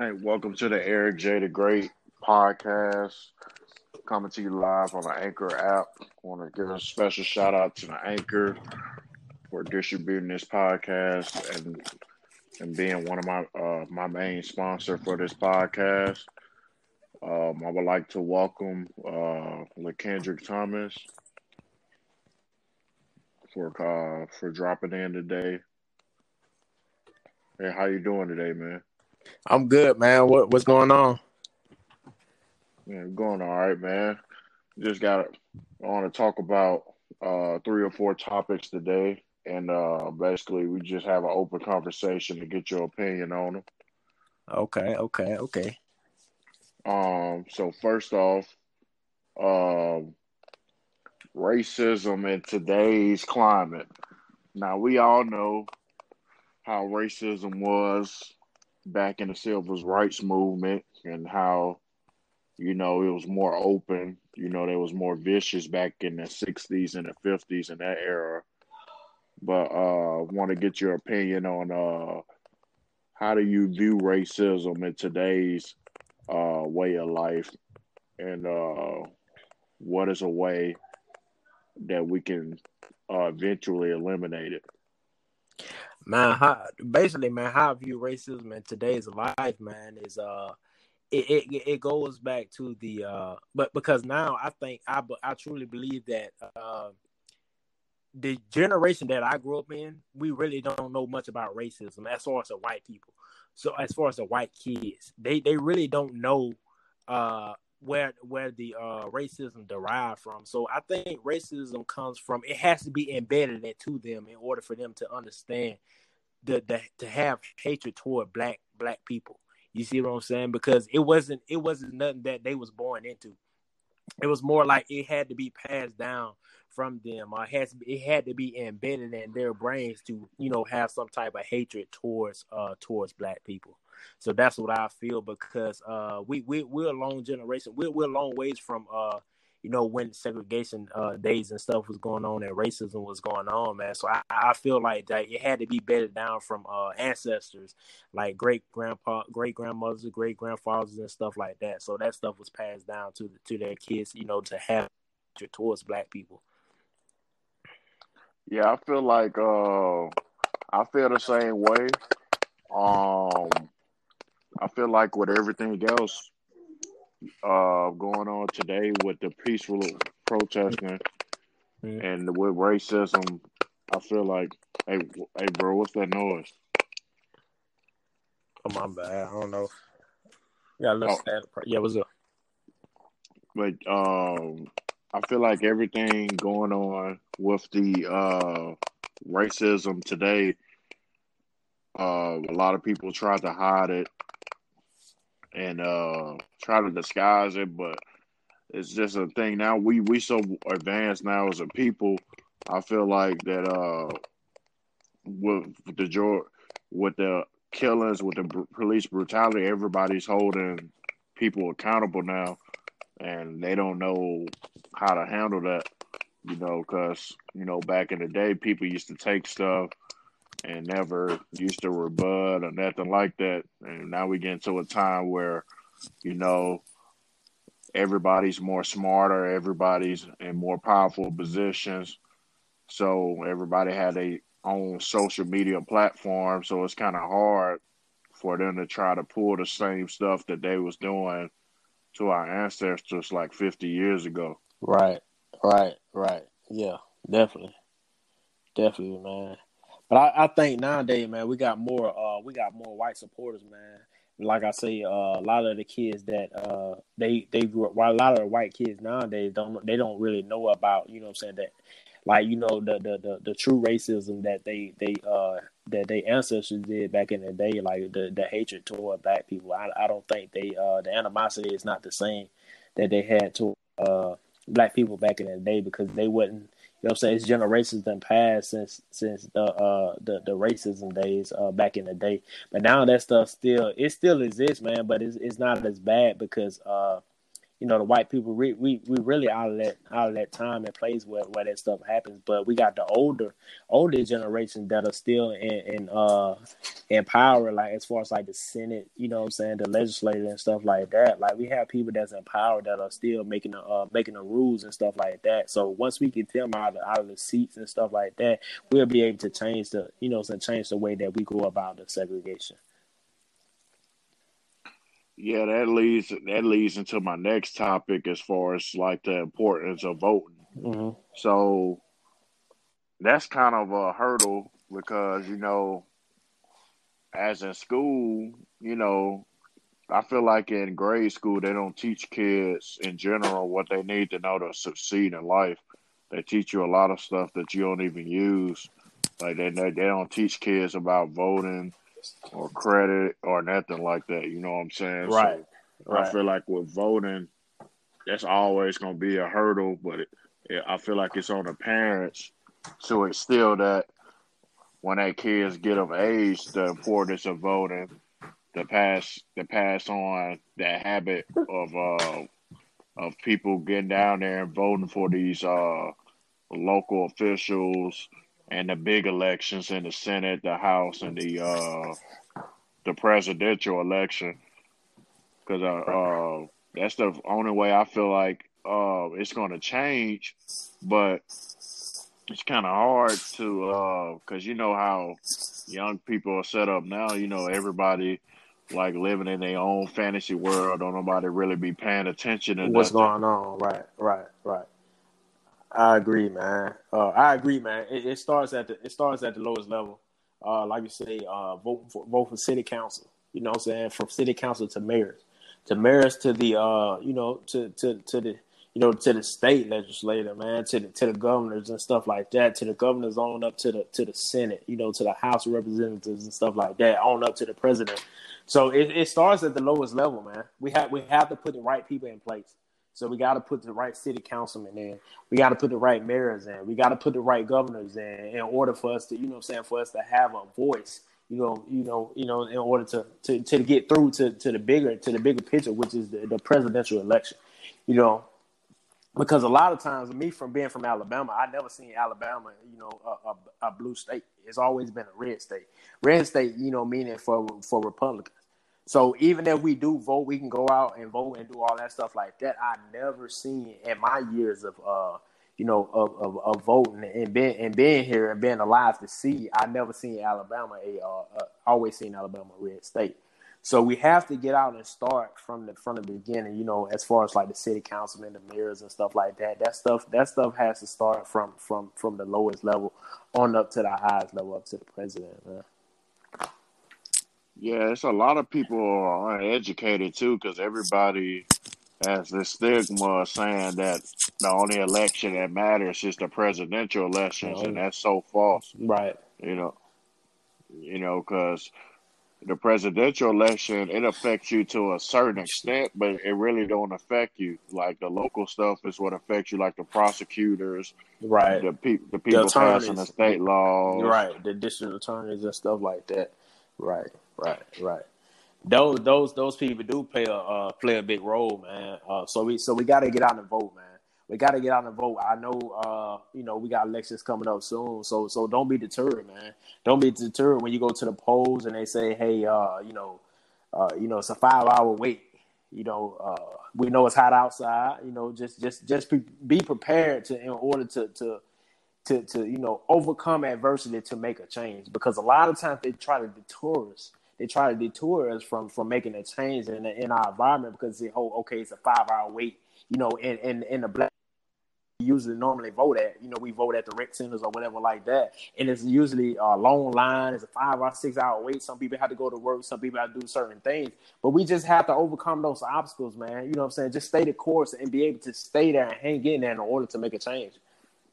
Hey, welcome to the Eric J. the Great podcast. Coming to you live on the Anchor app. want to give a special shout out to the Anchor for distributing this podcast and and being one of my uh, my main sponsor for this podcast. Um, I would like to welcome uh, LeKendrick Thomas for uh, for dropping in today. Hey, how you doing today, man? I'm good, man. What what's going on? Yeah, going all right, man. Just got to, I want to talk about uh, three or four topics today, and uh, basically we just have an open conversation to get your opinion on them. Okay, okay, okay. Um, so first off, um, racism in today's climate. Now we all know how racism was back in the civil rights movement and how you know it was more open you know there was more vicious back in the 60s and the 50s in that era. But uh want to get your opinion on uh how do you view racism in today's uh way of life? And uh what is a way that we can uh, eventually eliminate it man, how, basically, man, how I view racism in today's life, man, is uh, it, it it goes back to the uh, but because now I think I I truly believe that uh, the generation that I grew up in, we really don't know much about racism as far as the white people. So as far as the white kids, they they really don't know uh where where the uh racism derived from. So I think racism comes from it has to be embedded into them in order for them to understand the, the to have hatred toward black black people. You see what I'm saying? Because it wasn't it wasn't nothing that they was born into. It was more like it had to be passed down from them. It has it had to be embedded in their brains to you know have some type of hatred towards uh towards black people. So that's what I feel because uh we we we're a long generation. We're we're a long ways from uh you know, when segregation uh, days and stuff was going on and racism was going on, man. So I, I feel like that it had to be bedded down from uh, ancestors, like great grandpa, great grandmothers, great grandfathers, and stuff like that. So that stuff was passed down to to their kids, you know, to have towards black people. Yeah, I feel like uh, I feel the same way. Um, I feel like with everything else, uh, going on today with the peaceful protesting mm-hmm. and with racism. I feel like, hey, hey, bro, what's that noise? Oh my bad. I don't know. Yeah, let's oh. Yeah, what's up? But um, I feel like everything going on with the uh racism today. Uh, a lot of people try to hide it and uh try to disguise it, but it's just a thing now. We we so advanced now as a people. I feel like that uh with the with the killings, with the police brutality, everybody's holding people accountable now, and they don't know how to handle that. You know, because you know back in the day, people used to take stuff and never used to rebut or nothing like that. And now we get into a time where, you know, everybody's more smarter, everybody's in more powerful positions. So everybody had a own social media platform. So it's kind of hard for them to try to pull the same stuff that they was doing to our ancestors like 50 years ago. Right, right, right. Yeah, definitely. Definitely, man. But I, I, think nowadays, man, we got more uh we got more white supporters, man. Like I say, uh, a lot of the kids that uh they they grew up, while a lot of the white kids nowadays don't they don't really know about you know what I'm saying that like you know the the the, the true racism that they they uh that they ancestors did back in the day, like the the hatred toward black people. I I don't think they uh the animosity is not the same that they had to uh black people back in the day because they wouldn't you know I'm saying? It's generations that passed since since the uh the, the racism days uh back in the day. But now that stuff still it still exists, man, but it's it's not as bad because uh you know the white people we we, we really out of that out of that time and place where, where that stuff happens. But we got the older older generation that are still in, in uh empower like as far as like the Senate, you know what I'm saying, the legislature and stuff like that. Like we have people that's in power that are still making the uh, making the rules and stuff like that. So once we get them out of out of the seats and stuff like that, we'll be able to change the you know, change the way that we go about the segregation. Yeah, that leads that leads into my next topic as far as like the importance of voting. Mm-hmm. So that's kind of a hurdle because you know, as in school, you know, I feel like in grade school they don't teach kids in general what they need to know to succeed in life. They teach you a lot of stuff that you don't even use. Like they they don't teach kids about voting or credit or nothing like that. You know what I'm saying? Right. So right. I feel like with voting, that's always going to be a hurdle, but it, it, I feel like it's on the parents to instill that when that kids get of age, the importance of voting, to pass to pass on that habit of uh of people getting down there and voting for these uh local officials and the big elections in the Senate, the House, and the uh, the presidential election. Because uh, uh, that's the only way I feel like uh, it's going to change. But it's kind of hard to because uh, you know how young people are set up now. You know, everybody like living in their own fantasy world. Don't nobody really be paying attention to what's nothing. going on. Right, right, right. I agree, man. Uh, I agree, man. It, it, starts at the it starts at the lowest level. Uh, like you say, uh, vote for vote for city council. You know what I'm saying? From city council to mayors, to mayors to the uh, you know, to to to the you know, to the state legislator, man, to the to the governors and stuff like that, to the governors on up to the to the Senate, you know, to the House of Representatives and stuff like that, on up to the president. So it, it starts at the lowest level, man. We have we have to put the right people in place. So we got to put the right city councilmen in. We got to put the right mayors in. We got to put the right governors in in order for us to, you know, I'm saying, for us to have a voice. You know, you know, you know, in order to to, to get through to, to the bigger to the bigger picture, which is the, the presidential election. You know, because a lot of times, me from being from Alabama, I never seen Alabama, you know, a, a, a blue state. It's always been a red state. Red state, you know, meaning for for Republicans. So even if we do vote, we can go out and vote and do all that stuff like that. I never seen in my years of uh, you know, of, of, of voting and being and being here and being alive to see. I never seen Alabama a uh, uh, always seen Alabama red state. So we have to get out and start from the from the beginning. You know, as far as like the city councilmen, the mayors, and stuff like that. That stuff that stuff has to start from from from the lowest level on up to the highest level, up to the president. Man. Yeah, it's a lot of people are uneducated too, because everybody has this stigma saying that the only election that matters is the presidential elections, oh. and that's so false. Right. You know, you know, because the presidential election it affects you to a certain extent, but it really don't affect you. Like the local stuff is what affects you, like the prosecutors, right? The, pe- the people the passing the state laws, right? The district attorneys and stuff like that, right? Right, right. Those those those people do play a uh, play a big role, man. Uh, so we so we got to get out and vote, man. We got to get out and vote. I know, uh, you know, we got elections coming up soon, so so don't be deterred, man. Don't be deterred when you go to the polls and they say, hey, uh, you know, uh, you know, it's a five hour wait. You know, uh, we know it's hot outside. You know, just just just be, prepared to in order to to to to you know overcome adversity to make a change because a lot of times they try to deter us they try to detour us from from making a change in in our environment because they hold okay, it's a five hour wait. You know, in in in the black usually normally vote at. You know, we vote at the rec centers or whatever like that. And it's usually a long line. It's a five or six hour wait. Some people have to go to work. Some people have to do certain things. But we just have to overcome those obstacles, man. You know what I'm saying? Just stay the course and be able to stay there and hang in there in order to make a change.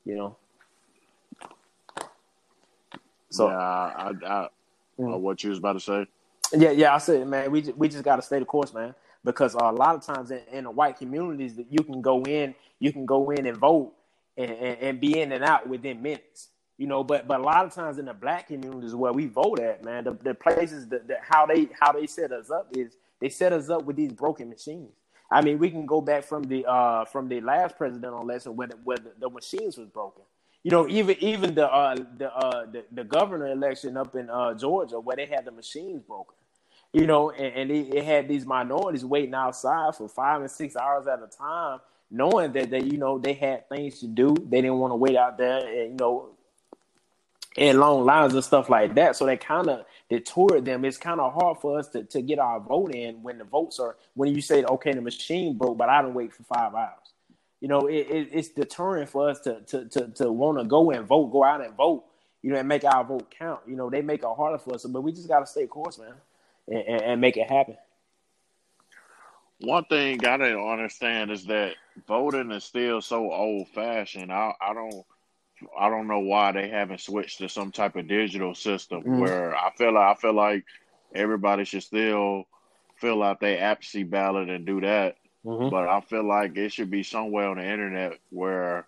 You know? So, yeah, I, I, mm. what you was about to say? Yeah, yeah, I said, man, we just, we just got to stay the course, man, because uh, a lot of times in, in, the white communities that you can go in, you can go in and vote and, and, and, be in and out within minutes, you know. But but a lot of times in the black communities where we vote at, man, the, the places that, how they how they set us up is they set us up with these broken machines. I mean, we can go back from the uh from the last presidential election where the, where the, the machines was broken. You know, even even the uh, the, uh, the the governor election up in uh, Georgia where they had the machines broken, you know, and, and it, it, had these minorities waiting outside for five and six hours at a time, knowing that they you know they had things to do. They didn't want to wait out there, and you know, in long lines and stuff like that. So they kind of detoured them. It's kind of hard for us to, to get our vote in when the votes are when you say okay the machine broke, but I don't wait for five hours. You know, it, it, it's deterring for us to to to, to want to go and vote, go out and vote. You know, and make our vote count. You know, they make it harder for us, but we just got to stay course, man, and, and, and make it happen. One thing I don't understand is that voting is still so old fashioned. I I don't I don't know why they haven't switched to some type of digital system mm. where I feel like I feel like everybody should still fill out their absentee ballot and do that. Mm-hmm. But I feel like it should be somewhere on the internet where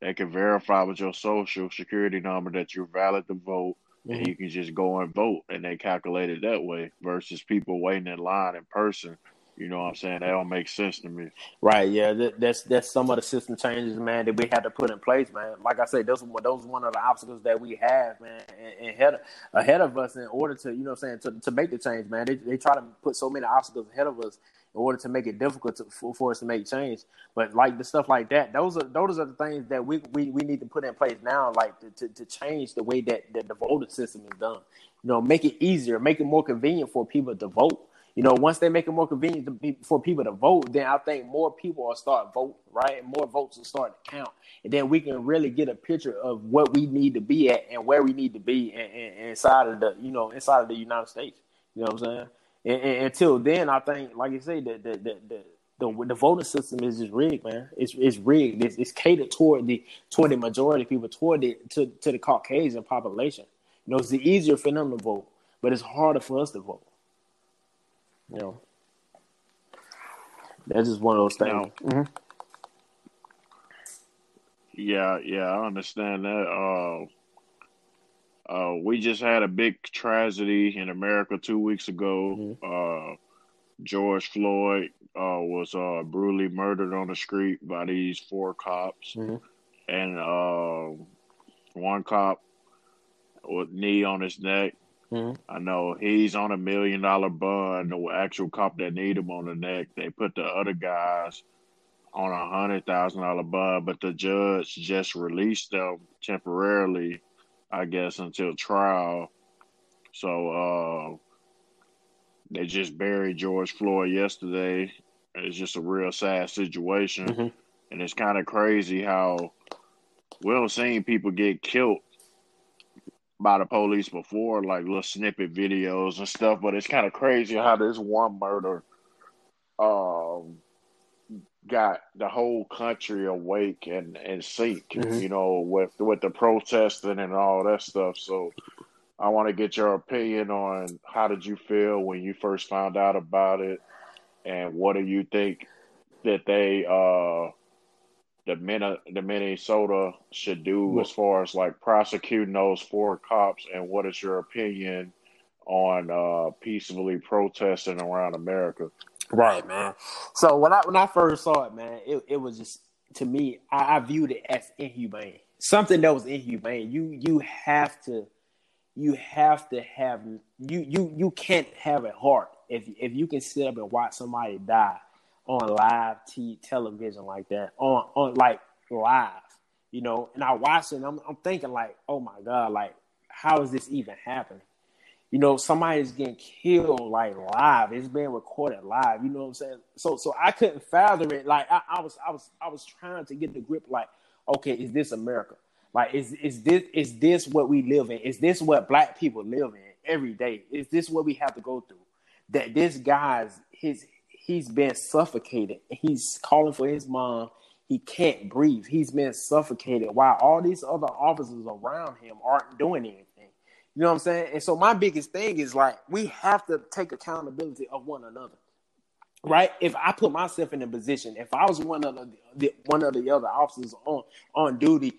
they can verify with your social security number that you're valid to vote mm-hmm. and you can just go and vote and they calculate it that way versus people waiting in line in person you know what I'm saying? That don't make sense to me. Right. Yeah. That, that's that's some of the system changes, man, that we had to put in place, man. Like I said, those those one of the obstacles that we have, man, and, ahead of, ahead of us in order to, you know, what I'm saying to, to make the change, man. They they try to put so many obstacles ahead of us in order to make it difficult to, for, for us to make change. But like the stuff like that, those are those are the things that we we, we need to put in place now, like to, to, to change the way that, that the voting system is done. You know, make it easier, make it more convenient for people to vote you know, once they make it more convenient be, for people to vote, then I think more people will start voting, right? And more votes will start to count. And then we can really get a picture of what we need to be at and where we need to be in, inside of the, you know, inside of the United States. You know what I'm saying? And, and until then, I think, like you say, the the, the, the the, the voting system is just rigged, man. It's it's rigged. It's, it's catered toward the toward the majority people, toward the to, to the Caucasian population. You know, it's easier for them to vote, but it's harder for us to vote. You know, that's just one of those things. Mm-hmm. Yeah, yeah, I understand that. Uh, uh, we just had a big tragedy in America two weeks ago. Mm-hmm. Uh, George Floyd uh, was uh, brutally murdered on the street by these four cops, mm-hmm. and uh, one cop with knee on his neck Mm-hmm. I know he's on a million dollar bond. The actual cop that need him on the neck, they put the other guys on a hundred thousand dollar bond, but the judge just released them temporarily, I guess, until trial. So uh, they just buried George Floyd yesterday. It's just a real sad situation, mm-hmm. and it's kind of crazy how we don't see people get killed by the police before, like little snippet videos and stuff. But it's kind of crazy how this one murder um, got the whole country awake and and sync. Mm-hmm. You know, with with the protesting and all that stuff. So. I want to get your opinion on how did you feel when you first found out about it, and what do you think that they uh the Min- the Minnesota should do as far as like prosecuting those four cops, and what is your opinion on uh, peacefully protesting around America? Right, man. So when I when I first saw it, man, it, it was just to me, I, I viewed it as inhumane. Something that was inhumane. You you have to you have to have you you you can't have a heart if if you can sit up and watch somebody die on live t- television like that on on like live, you know. And I watch it, I'm I'm thinking like, oh my god, like how is this even happening? You know, somebody's getting killed like live. It's being recorded live. You know what I'm saying? So so I couldn't fathom it. Like I, I was I was I was trying to get the grip. Like, okay, is this America? Like, is is this is this what we live in? Is this what Black people live in every day? Is this what we have to go through? That this guy's his he's been suffocated. He's calling for his mom. He can't breathe. He's been suffocated while all these other officers around him aren't doing anything. You know what I'm saying? And so my biggest thing is like we have to take accountability of one another. Right? If I put myself in a position, if I was one of the, one of the other officers on on duty,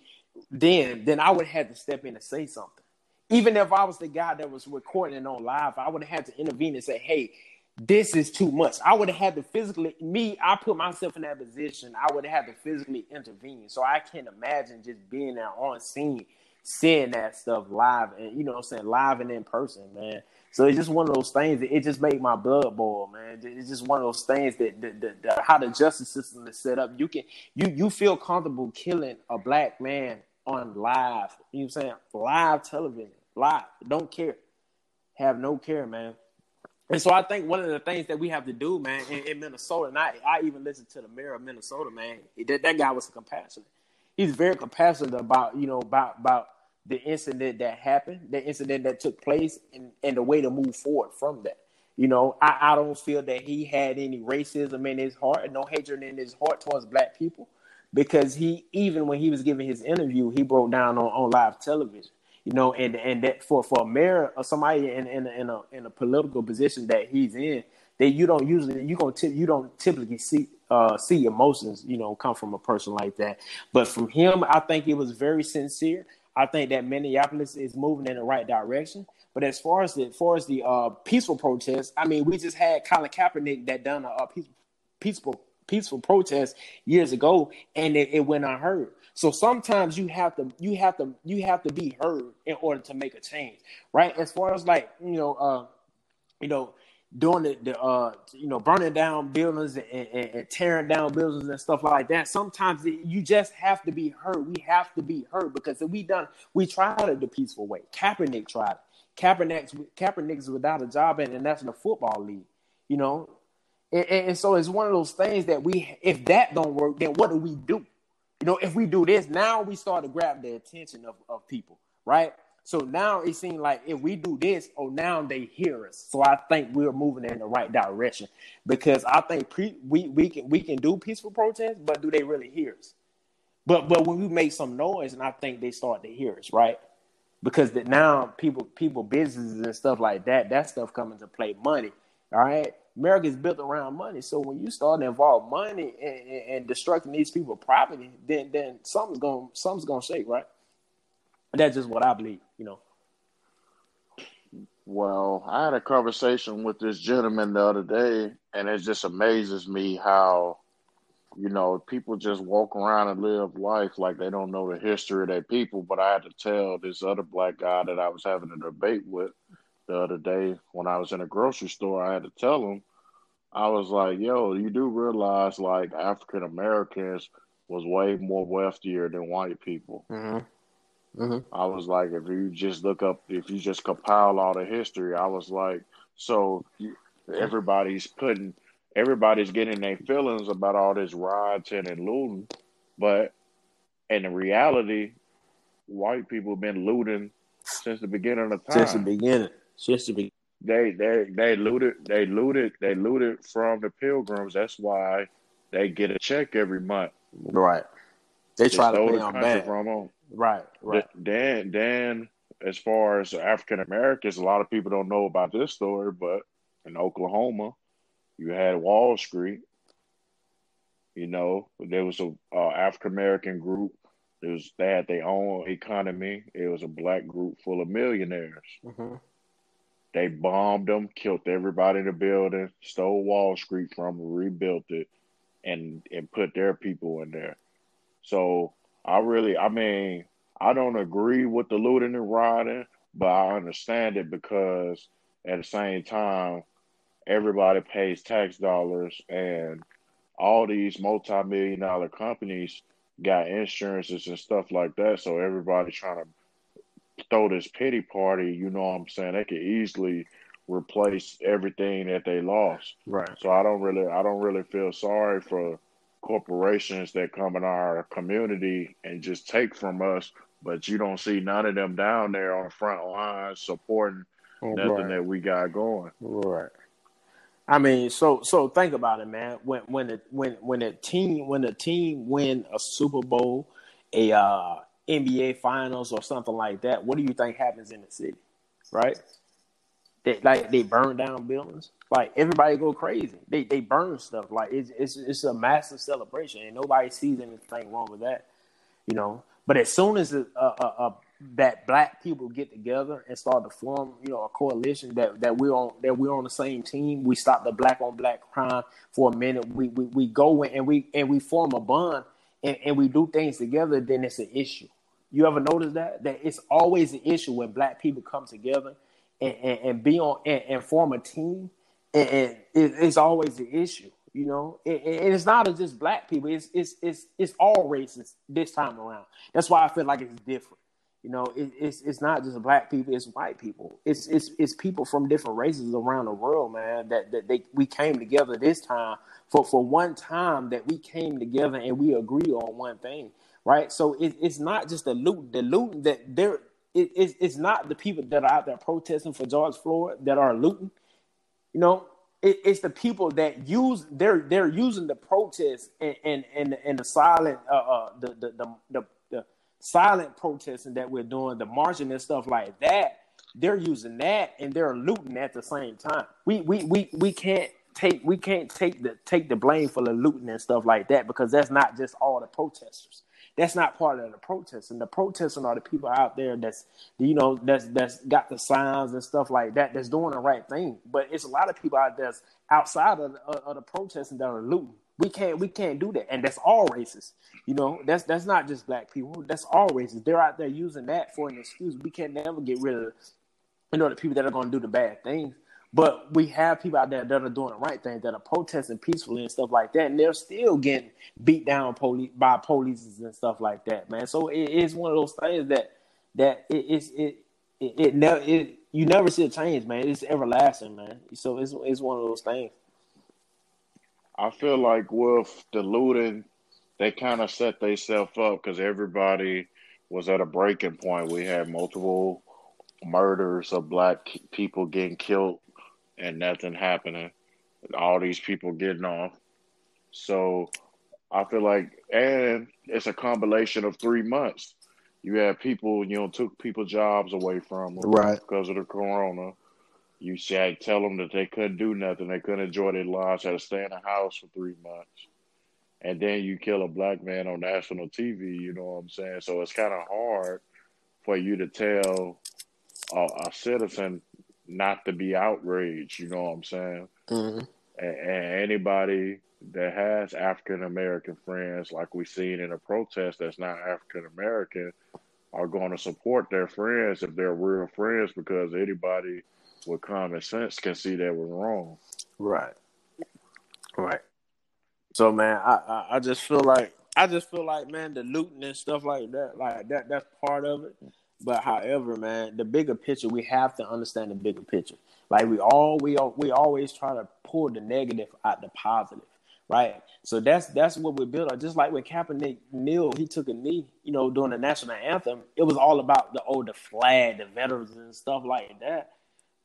then then I would have to step in and say something. Even if I was the guy that was recording on live, I would have had to intervene and say, "Hey, this is too much. I would have had to physically me. I put myself in that position. I would have had to physically intervene. So I can't imagine just being there on scene, seeing that stuff live, and you know, I'm saying live and in person, man. So it's just one of those things that it just made my blood boil, man. It's just one of those things that, that, that, that how the justice system is set up. You can you you feel comfortable killing a black man on live. You know I'm saying? Live television, live. Don't care. Have no care, man. And so I think one of the things that we have to do, man, in, in Minnesota, and I, I even listened to the mayor of Minnesota, man. That, that guy was compassionate. He's very compassionate about, you know, about about the incident that happened, the incident that took place, and, and the way to move forward from that. You know, I, I don't feel that he had any racism in his heart, no hatred in his heart towards black people, because he even when he was giving his interview, he broke down on, on live television. You know, and and that for for a mayor or somebody in in a, in a in a political position that he's in, that you don't usually you gonna tip, you don't typically see uh, see emotions you know come from a person like that. But from him, I think it was very sincere. I think that Minneapolis is moving in the right direction. But as far as the as far as the uh, peaceful protests, I mean, we just had Colin Kaepernick that done a, a peaceful peaceful peaceful protest years ago, and it, it went unheard. So sometimes you have to you have to you have to be heard in order to make a change, right? As far as like you know, uh, you know, doing the, the uh, you know, burning down buildings and, and, and, tearing down buildings and stuff like that. Sometimes it, you just have to be heard. We have to be heard because we done we tried it the peaceful way. Kaepernick tried it. Kaepernick's Kaepernick's without a job and that's in the National Football League. You know, and, and, so it's one of those things that we, if that don't work, then what do we do? You know, if we do this, now we start to grab the attention of, of people, right? So now it seems like if we do this, oh, now they hear us. So I think we're moving in the right direction because I think pre- we we can we can do peaceful protests, but do they really hear us? But but when we make some noise, and I think they start to hear us, right? Because that now people people businesses and stuff like that, that stuff coming to play money. All right. America is built around money. So when you start to involve money and, and, and destructing these people's property, then then something's gonna something's gonna shake, right? That's just what I believe, you know. Well, I had a conversation with this gentleman the other day, and it just amazes me how, you know, people just walk around and live life like they don't know the history of their people. But I had to tell this other black guy that I was having a debate with the other day when I was in a grocery store. I had to tell him, I was like, "Yo, you do realize like African Americans was way more wealthier than white people." Mm-hmm. Mm-hmm. I was like, if you just look up, if you just compile all the history, I was like, so everybody's putting, everybody's getting their feelings about all this rioting and looting, but in reality, white people have been looting since the beginning of time. Since the beginning. Since the beginning. They they they looted they looted they looted from the pilgrims. That's why they get a check every month. Right. They, they try to pay on back. From them. Right, right. Then, then, as far as African Americans, a lot of people don't know about this story, but in Oklahoma, you had Wall Street. You know, there was a uh, African American group. There was they had their own economy. It was a black group full of millionaires. Mm-hmm. They bombed them, killed everybody in the building, stole Wall Street from them, rebuilt it, and and put their people in there. So I really, I mean, I don't agree with the looting and rioting, but I understand it because at the same time, everybody pays tax dollars, and all these multi-million dollar companies got insurances and stuff like that. So everybody's trying to throw this pity party. You know what I'm saying? They could easily replace everything that they lost. Right. So I don't really, I don't really feel sorry for corporations that come in our community and just take from us, but you don't see none of them down there on the front lines supporting oh, nothing that we got going. Right. I mean, so so think about it, man. When when the when when a team when a team win a Super Bowl, a uh, NBA Finals or something like that, what do you think happens in the city? Right? They like they burn down buildings. Like everybody go crazy. They they burn stuff. Like it's it's it's a massive celebration, and nobody sees anything wrong with that. You know. But as soon as a a, a, that black people get together and start to form, you know, a coalition that that we're on that we're on the same team. We stop the black on black crime for a minute. We we, we go and we and we form a bond and, and we do things together, then it's an issue. You ever notice that? That it's always an issue when black people come together and, and, be on and, and, form a team, and, and it, it's always the issue. You know, and it's not just black people; it's it's it's it's all races this time around. That's why I feel like it's different. You know, it, it's it's not just black people; it's white people. It's it's it's people from different races around the world, man. That that they we came together this time for for one time that we came together and we agree on one thing, right? So it, it's not just the loot, the loot that there. It, it's, it's not the people that are out there protesting for George Floyd that are looting. You know, it, it's the people that use they're they're using the protest and and and, and the silent uh, uh the, the the the the silent protesting that we're doing, the marching and stuff like that. They're using that and they're looting at the same time. We we we we can't take we can't take the take the blame for the looting and stuff like that because that's not just all the protesters. That's not part of the protesting. The protesting are the people out there that's you know that's that's got the signs and stuff like that that's doing the right thing. But it's a lot of people out there outside of, of, of the protesting that are looting. We can't we can't do that, and that's all races. You know, that's that's not just black people. That's all races. They're out there using that for an excuse. We can't never get rid of you know the people that are going to do the bad things. But we have people out there that are doing the right thing, that are protesting peacefully and stuff like that, and they're still getting beat down police by police and stuff like that, man. So it is one of those things that that it is it it, it never it you never see a change, man. It's everlasting, man. So it's it's one of those things. I feel like with the looting, they kind of set themselves up because everybody was at a breaking point. We had multiple murders of black people getting killed and nothing happening. All these people getting off. So I feel like, and it's a combination of three months. You have people, you know, took people jobs away from them right because of the corona. You said tell them that they couldn't do nothing, they couldn't enjoy their lives, had to stay in the house for three months, and then you kill a black man on national TV. You know what I'm saying? So it's kind of hard for you to tell a, a citizen not to be outraged. You know what I'm saying? Mm-hmm. And, and, anybody that has African American friends, like we've seen in a protest that's not African American, are going to support their friends if they're real friends because anybody with common sense can see that we're wrong. Right. Right. So man, I, I, I just feel like I just feel like man, the looting and stuff like that, like that that's part of it. But however, man, the bigger picture, we have to understand the bigger picture. Like we all we all, we always try to pull the negative out the positive, right? So that's that's what we built on. Just like when Kaepernick Neal, he took a knee, you know, during the national anthem. It was all about the oh the flag, the veterans and stuff like that.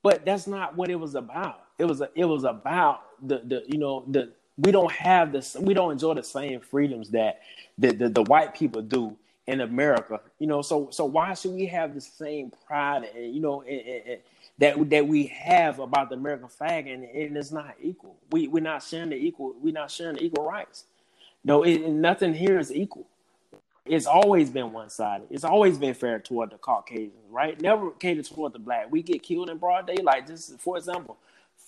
But that's not what it was about. It was a, it was about the the you know the we don't have this we don't enjoy the same freedoms that the, the, the white people do in America. You know, so so why should we have the same pride and you know and, and that that we have about the American flag and, and it's not equal. We we're not sharing the equal. We're not sharing the equal rights. No, it, nothing here is equal. It's always been one sided. It's always been fair toward the Caucasians, right? Never catered toward the black. We get killed in broad daylight. Just for example,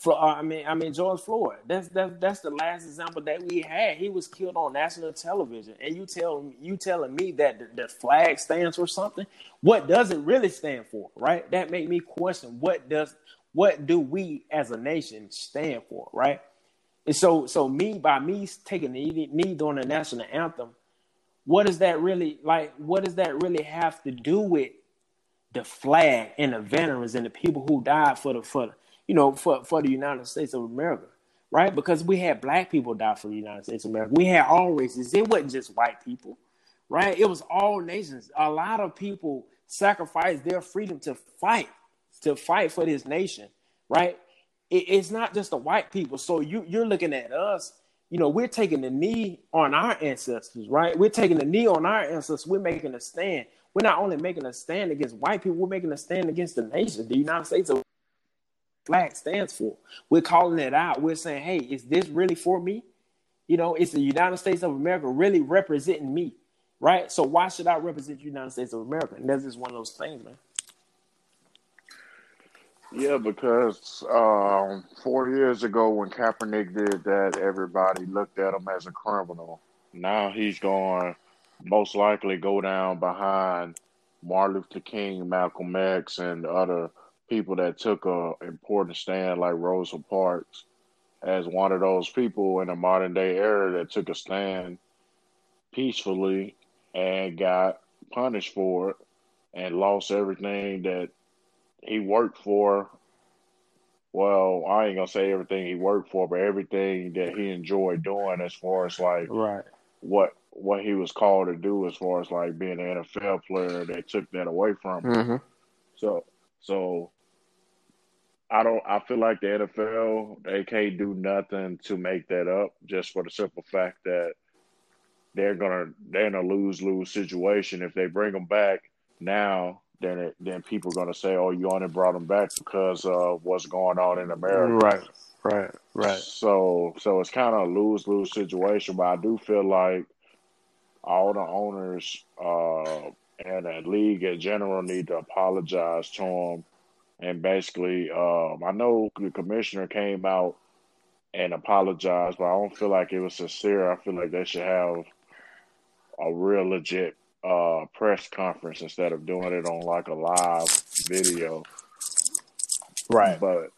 Uh, I mean, I mean George Floyd. That's that's that's the last example that we had. He was killed on national television, and you tell you telling me that the, the, flag stands for something. What does it really stand for? Right? That made me question what does what do we as a nation stand for? Right? And so so me by me taking the knee during the national anthem, what does that really like? What does that really have to do with the flag and the veterans and the people who died for the for the you know, for, for the United States of America, right? Because we had black people die for the United States of America. We had all races. It wasn't just white people, right? It was all nations. A lot of people sacrificed their freedom to fight, to fight for this nation, right? It, it's not just the white people. So you, you're looking at us, you know, we're taking the knee on our ancestors, right? We're taking the knee on our ancestors. We're making a stand. We're not only making a stand against white people, we're making a stand against the nation, the United States of flag stands for. We're calling it out. We're saying, hey, is this really for me? You know, it's the United States of America really representing me, right? So why should I represent the United States of America? And that's just one of those things, man. Yeah, because um, four years ago when Kaepernick did that, everybody looked at him as a criminal. Now he's going most likely go down behind Martin Luther King, Malcolm X, and other people that took a important stand like Rosa Parks as one of those people in the modern day era that took a stand peacefully and got punished for it and lost everything that he worked for. Well, I ain't gonna say everything he worked for, but everything that he enjoyed doing as far as like right what what he was called to do as far as like being an NFL player, they took that away from him. Mm-hmm. So so I don't I feel like the NFL they can't do nothing to make that up just for the simple fact that they're gonna they're in a lose lose situation. If they bring them back now, then it, then people are gonna say, "Oh, you only brought them back because of what's going on in America." Right, right, right. So so it's kind of a lose lose situation. But I do feel like all the owners uh, and the league in general need to apologize to him. And basically, um, I know the commissioner came out and apologized, but I don't feel like it was sincere. I feel like they should have a real legit uh, press conference instead of doing it on like a live video. Right. But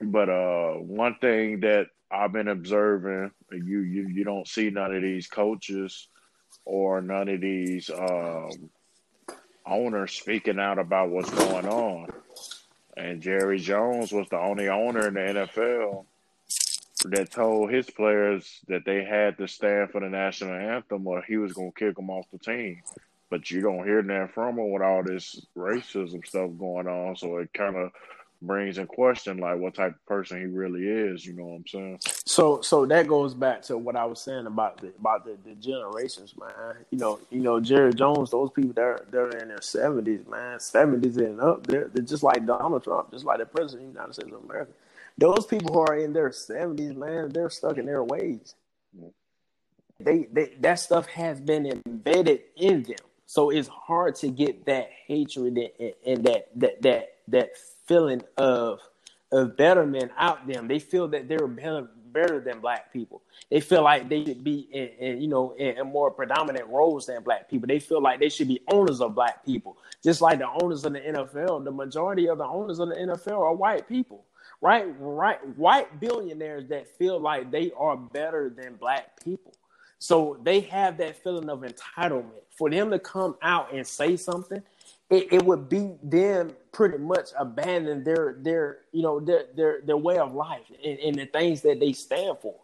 but uh, one thing that I've been observing, you you you don't see none of these coaches or none of these um, owners speaking out about what's going on. And Jerry Jones was the only owner in the NFL that told his players that they had to stand for the national anthem or he was going to kick them off the team. But you don't hear that from him with all this racism stuff going on. So it kind of brings in question like what type of person he really is. You know what I'm saying? So, so that goes back to what I was saying about the about the, the generations, man. You know, you know, Jerry Jones, those people they're they're in their seventies, man, seventies and up. They're they're just like Donald Trump, just like the president of the United States of America. Those people who are in their seventies, man, they're stuck in their ways. They, they that stuff has been embedded in them, so it's hard to get that hatred and, and that that that that feeling of of betterment out them. They feel that they're better, better than black people. They feel like they should be in, in you know in, in, more predominant roles than black people. They feel like they should be owners of black people, just like the owners of the NFL. The majority of the owners of the NFL are white people, right? Right, white billionaires that feel like they are better than black people. So they have that feeling of entitlement. For them to come out and say something it, it would be them pretty much abandon their their you know their their their way of life and, and the things that they stand for.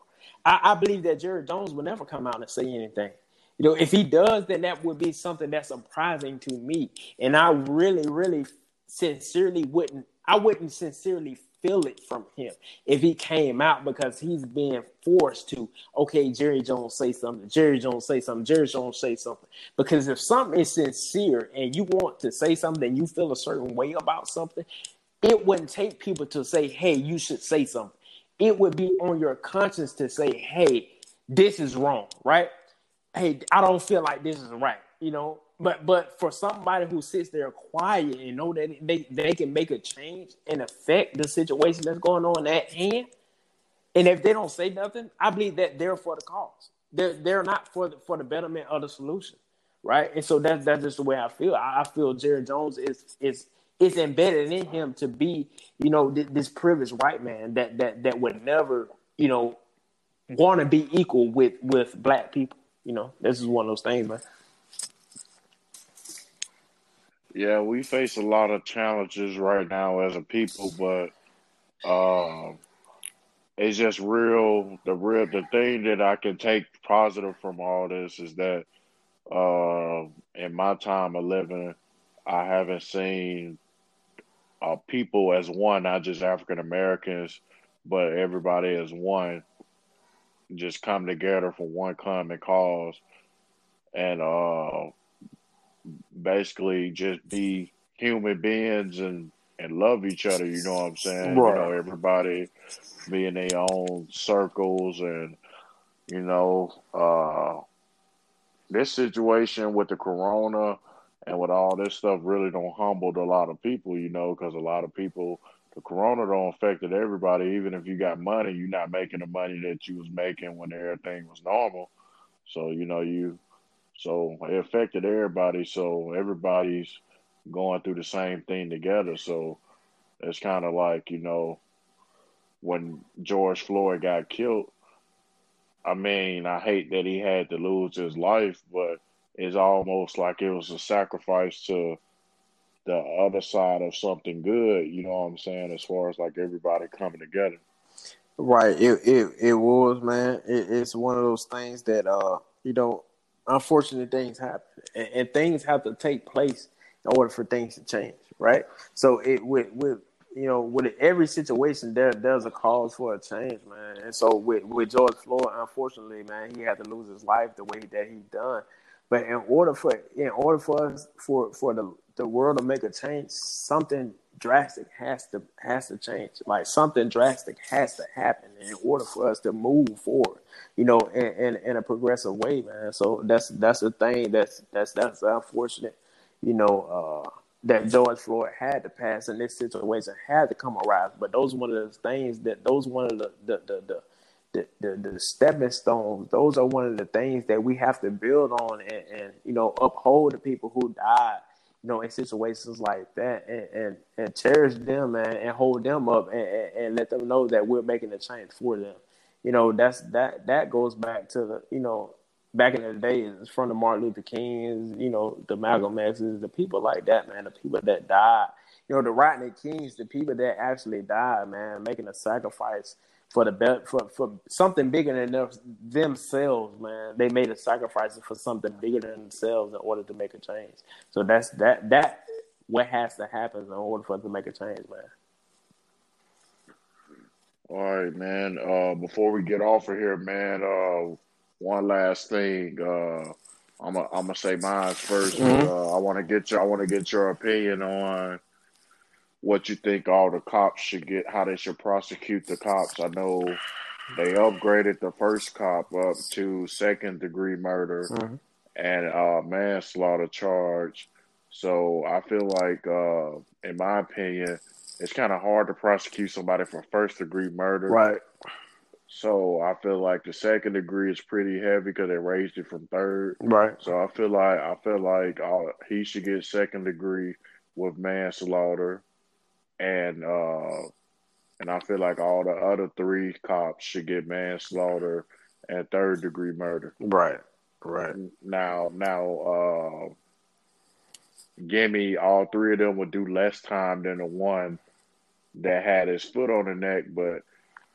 I, I believe that Jerry Jones will never come out and say anything. You know, if he does, then that would be something that's surprising to me. And I really, really sincerely wouldn't I wouldn't sincerely feel it from him if he came out because he's being forced to okay jerry jones say something jerry jones say something jerry jones say something. Because if something is sincere and you want to say something and you feel a certain way about something it wouldn't take people to say hey you should say something. It would be on your conscience to say hey this is wrong right? Hey i don't feel like this is right you know but but for somebody who sits there quiet and know that they, they can make a change and affect the situation that's going on at hand, and if they don't say nothing, I believe that they're for the cause. They're they're not for the for the betterment of the solution, right? And so that's that's just the way I feel. I, I feel Jerry Jones is is is embedded in him to be, you know, th- this privileged white man that that that would never, you know, want to be equal with with black people. You know, this is one of those things, man. Yeah, we face a lot of challenges right now as a people, but uh, it's just real. The real the thing that I can take positive from all this is that uh, in my time of living, I haven't seen uh, people as one, not just African Americans, but everybody as one, just come together for one common cause. And uh, basically just be human beings and and love each other. You know what I'm saying? Right. You know, everybody be in their own circles and you know, uh, this situation with the corona and with all this stuff really don't humbled a lot of people, you know, because a lot of people the corona don't affected everybody. Even if you got money, you're not making the money that you was making when everything was normal. So you know you, so it affected everybody. So everybody's going through the same thing together. So it's kind of like you know when George Floyd got killed. I mean, I hate that he had to lose his life, but it's almost like it was a sacrifice to the other side of something good. You know what I'm saying? As far as like everybody coming together. Right. It it it was man. It, it's one of those things that uh you know unfortunate things happen and, and, things have to take place in order for things to change. Right. So it with with you know with every situation there there's a cause for a change, man. And so with with George Floyd, unfortunately, man, he had to lose his life the way that he done. But in order for in order for us for for the the world to make a change, something drastic has to has to change. Like something drastic has to happen in order for us to move forward. You know, in, in, in a progressive way, man. So that's that's the thing that's that's that's unfortunate. You know, uh, that George Floyd had to pass in this situation had to come arise. But those one of the things that those one of the the the, the the, the, the stepping stones, those are one of the things that we have to build on and, and you know uphold the people who died you know, in situations like that and, and, and cherish them and, and hold them up and, and, and, let them know that we're making a change for them. You know, that's that that goes back to the, you know, back in the days from the Martin Luther Kings, you know, the Malcolm X's, the people like that, man, the people that died. You know, the Rodney Kings, the people that actually died, man, making a sacrifice for the be- for for something bigger than them, themselves, man. They made a sacrifice for something bigger than themselves in order to make a change. So that's that that what has to happen in order for us to make a change, man. All right, man. Uh, before we get off of here, man, uh, one last thing. Uh, I'm gonna I'm gonna say mine 1st mm-hmm. Uh, I want to get your I want to get your opinion on what you think all the cops should get, how they should prosecute the cops. I know they upgraded the first cop up to second degree murder mm-hmm. and uh, manslaughter charge. So I feel like, uh, in my opinion, it's kind of hard to prosecute somebody for first degree murder. Right. So I feel like the second degree is pretty heavy because they raised it from third. Right. So I feel like I feel like uh, he should get second degree with manslaughter and uh, and I feel like all the other three cops should get manslaughter and third degree murder. Right, right. Now, now, uh, Gimme, all three of them would do less time than the one that had his foot on the neck, but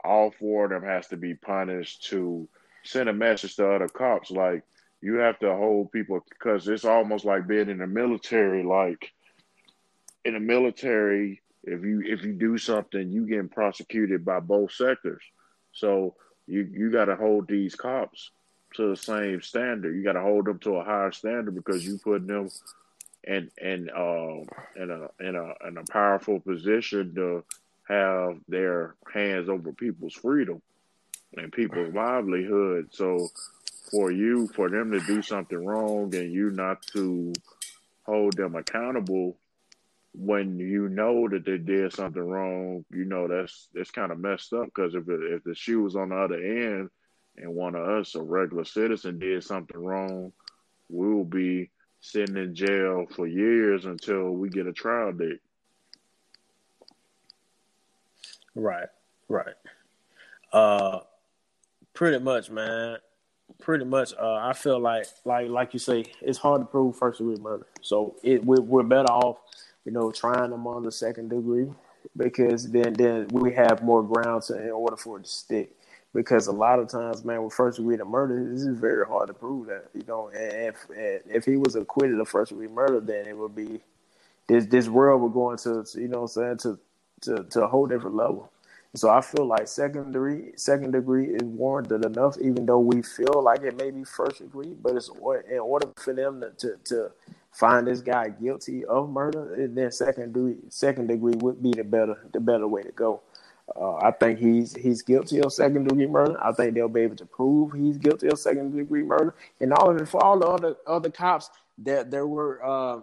all four of them has to be punished to send a message to other cops like you have to hold people because it's almost like being in the military like in the military if you if you do something, you getting prosecuted by both sectors. So you you got to hold these cops to the same standard. You got to hold them to a higher standard because you put them in in uh, in a in a in a powerful position to have their hands over people's freedom and people's livelihood. So for you, for them to do something wrong and you not to hold them accountable when you know that they did something wrong, you know that's that's kind of messed up because if it, if the shoe was on the other end and one of us, a regular citizen, did something wrong, we'll be sitting in jail for years until we get a trial date. Right, right. Uh, pretty much, man. Pretty much. Uh, I feel like, like, like you say, it's hard to prove first degree murder. So it we're, we're better off you know, trying them on the second degree because then then we have more ground to, in order for it to stick. Because a lot of times, man, with first degree murder, this is very hard to prove that. You know, and if and if he was acquitted of first degree murder, then it would be this this world would go into you know what I'm saying to to to a whole different level. So I feel like second degree second degree is warranted enough, even though we feel like it may be first degree. But it's in order for them to, to, to find this guy guilty of murder, and then second degree second degree would be the better the better way to go. Uh, I think he's he's guilty of second degree murder. I think they'll be able to prove he's guilty of second degree murder. And all of it for all the other other cops that there were. Uh,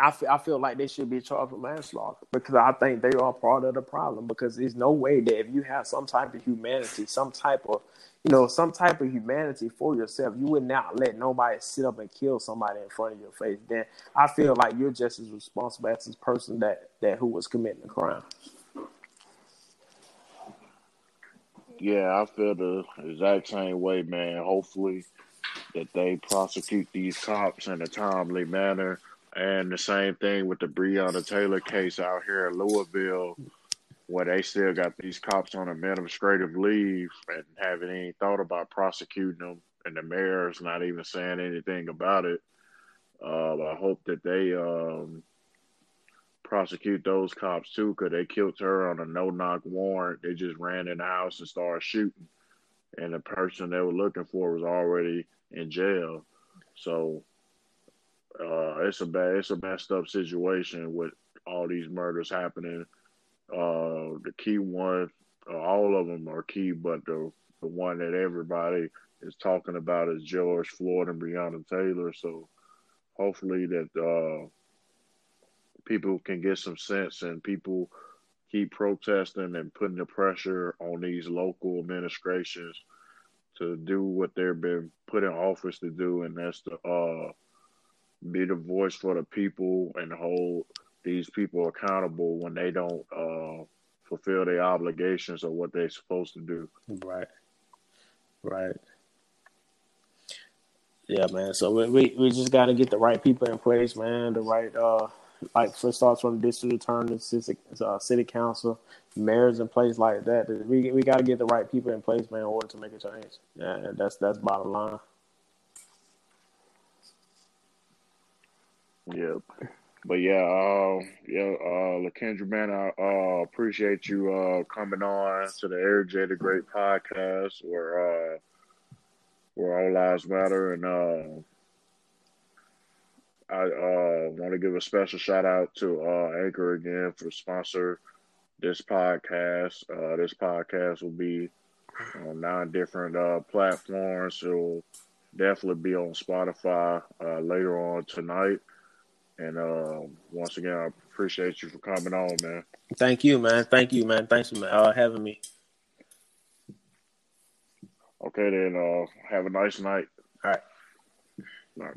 I feel, I feel like they should be charged with manslaughter because I think they are part of the problem. Because there's no way that if you have some type of humanity, some type of you know, some type of humanity for yourself, you would not let nobody sit up and kill somebody in front of your face. Then I feel like you're just as responsible as this person that that who was committing the crime. Yeah, I feel the exact same way, man. Hopefully that they prosecute these cops in a timely manner. And the same thing with the Breonna Taylor case out here in Louisville where they still got these cops on administrative leave and haven't even thought about prosecuting them, and the mayor's not even saying anything about it. Uh, I hope that they um, prosecute those cops too, because they killed her on a no-knock warrant. They just ran in the house and started shooting, and the person they were looking for was already in jail. So uh, it's a bad, it's a messed up situation with all these murders happening uh, the key one, uh, all of them are key, but the the one that everybody is talking about is George Floyd and Breonna Taylor. So hopefully that uh, people can get some sense and people keep protesting and putting the pressure on these local administrations to do what they've been put in office to do, and that's to uh, be the voice for the people and hold these people accountable when they don't uh, fulfill their obligations or what they're supposed to do. Right. Right. Yeah, man. So we we, we just got to get the right people in place, man. The right uh, like for starts from the district attorney, city, uh, city council, mayors in place like that. We we got to get the right people in place, man, in order to make a change. Yeah, that's that's bottom line. Yep. But yeah, uh, yeah, uh, Lakendra, man, I uh, appreciate you uh, coming on to the Air J. the Great podcast, where uh, where all lives matter, and uh, I uh, want to give a special shout out to uh, Anchor again for sponsor this podcast. Uh, this podcast will be on nine different uh, platforms. It'll definitely be on Spotify uh, later on tonight. And uh, once again, I appreciate you for coming on, man. Thank you, man. Thank you, man. Thanks for uh, having me. Okay, then. Uh, have a nice night. All right. All right.